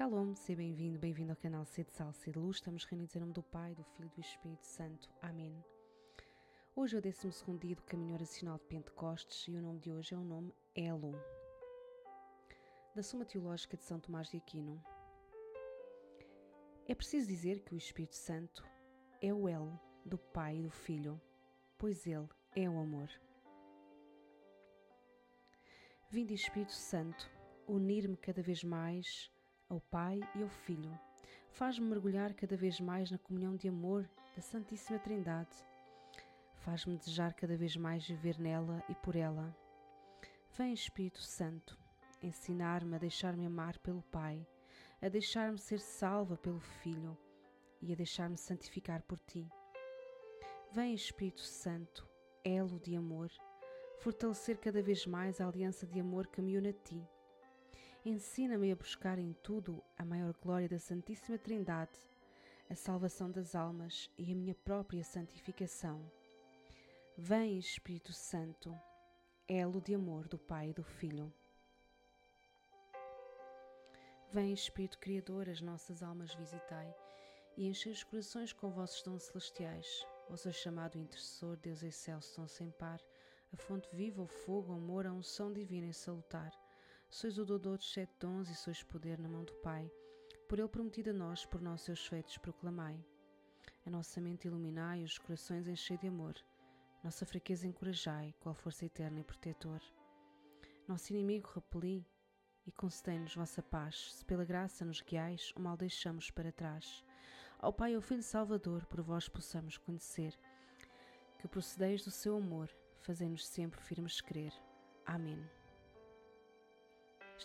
Shalom, seja bem-vindo, bem-vindo ao canal C de Sal, C de Luz. Estamos reunidos em nome do Pai, do Filho e do Espírito Santo. Amém. Hoje é o 12 dia do caminho oracional de Pentecostes e o nome de hoje é o nome Elo. Da Suma Teológica de São Tomás de Aquino. É preciso dizer que o Espírito Santo é o elo do Pai e do Filho, pois ele é o amor. Vinde Espírito Santo, unir-me cada vez mais ao Pai e ao Filho. Faz-me mergulhar cada vez mais na comunhão de amor da Santíssima Trindade. Faz-me desejar cada vez mais viver nela e por ela. Vem Espírito Santo, ensinar-me a deixar-me amar pelo Pai, a deixar-me ser salva pelo Filho e a deixar-me santificar por Ti. Vem Espírito Santo, elo de amor, fortalecer cada vez mais a aliança de amor que me une a Ti. Ensina-me a buscar em tudo a maior glória da Santíssima Trindade, a salvação das almas e a minha própria santificação. Vem, Espírito Santo, elo de amor do Pai e do Filho. Vem, Espírito Criador, as nossas almas visitai e enchei os corações com vossos dons celestiais. É chamado intercessor, Deus excelso, tão sem par, a fonte viva, o fogo, o amor, a unção divina e salutar. Sois o doador dos sete dons e sois poder na mão do Pai. Por ele prometido a nós, por nós seus feitos proclamai. A nossa mente iluminai, os corações enchei de amor. Nossa fraqueza encorajai, qual força eterna e protetor. Nosso inimigo repeli e concedei-nos vossa paz. Se pela graça nos guiais, o mal deixamos para trás. Ao Pai e ao Filho Salvador, por vós possamos conhecer que procedeis do seu amor, fazei-nos sempre firmes crer. Amém.